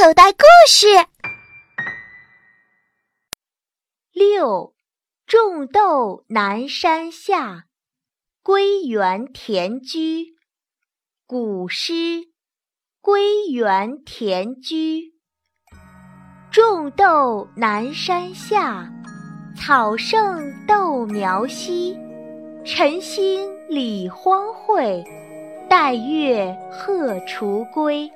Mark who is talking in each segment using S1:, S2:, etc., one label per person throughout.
S1: 口袋故事
S2: 六，种豆南山下，归园田居。古诗，归园田居。种豆南山下，草盛豆苗稀。晨兴理荒秽，带月荷锄归。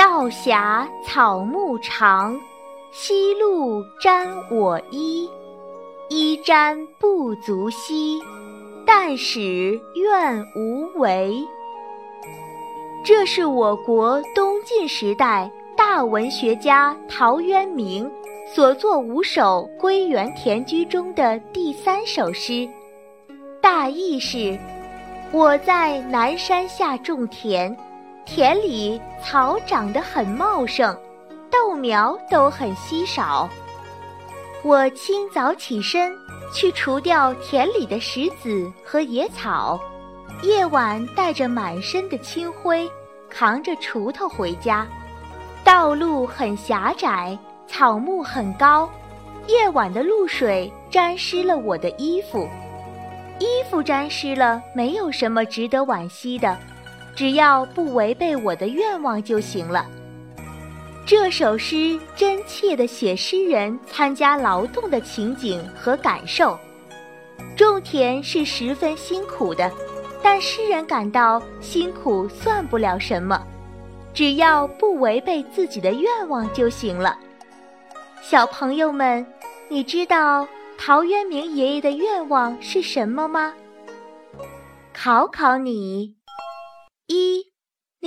S2: 道狭草木长，夕露沾我衣。衣沾不足惜，但使愿无违。这是我国东晋时代大文学家陶渊明所作五首《归园田居》中的第三首诗。大意是：我在南山下种田。田里草长得很茂盛，豆苗都很稀少。我清早起身去除掉田里的石子和野草，夜晚带着满身的青灰，扛着锄头回家。道路很狭窄，草木很高，夜晚的露水沾湿了我的衣服。衣服沾湿了，没有什么值得惋惜的。只要不违背我的愿望就行了。这首诗真切地写诗人参加劳动的情景和感受。种田是十分辛苦的，但诗人感到辛苦算不了什么，只要不违背自己的愿望就行了。小朋友们，你知道陶渊明爷爷的愿望是什么吗？考考你。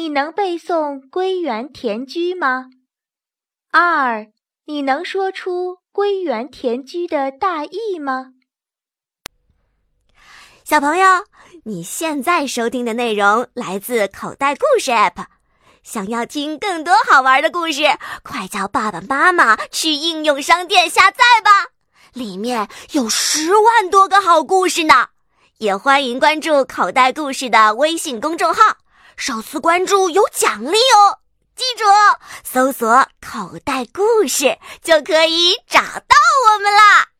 S2: 你能背诵《归园田居》吗？二，你能说出《归园田居》的大意吗？
S3: 小朋友，你现在收听的内容来自口袋故事 App。想要听更多好玩的故事，快叫爸爸妈妈去应用商店下载吧，里面有十万多个好故事呢。也欢迎关注口袋故事的微信公众号。首次关注有奖励哦！记住，搜索“口袋故事”就可以找到我们啦。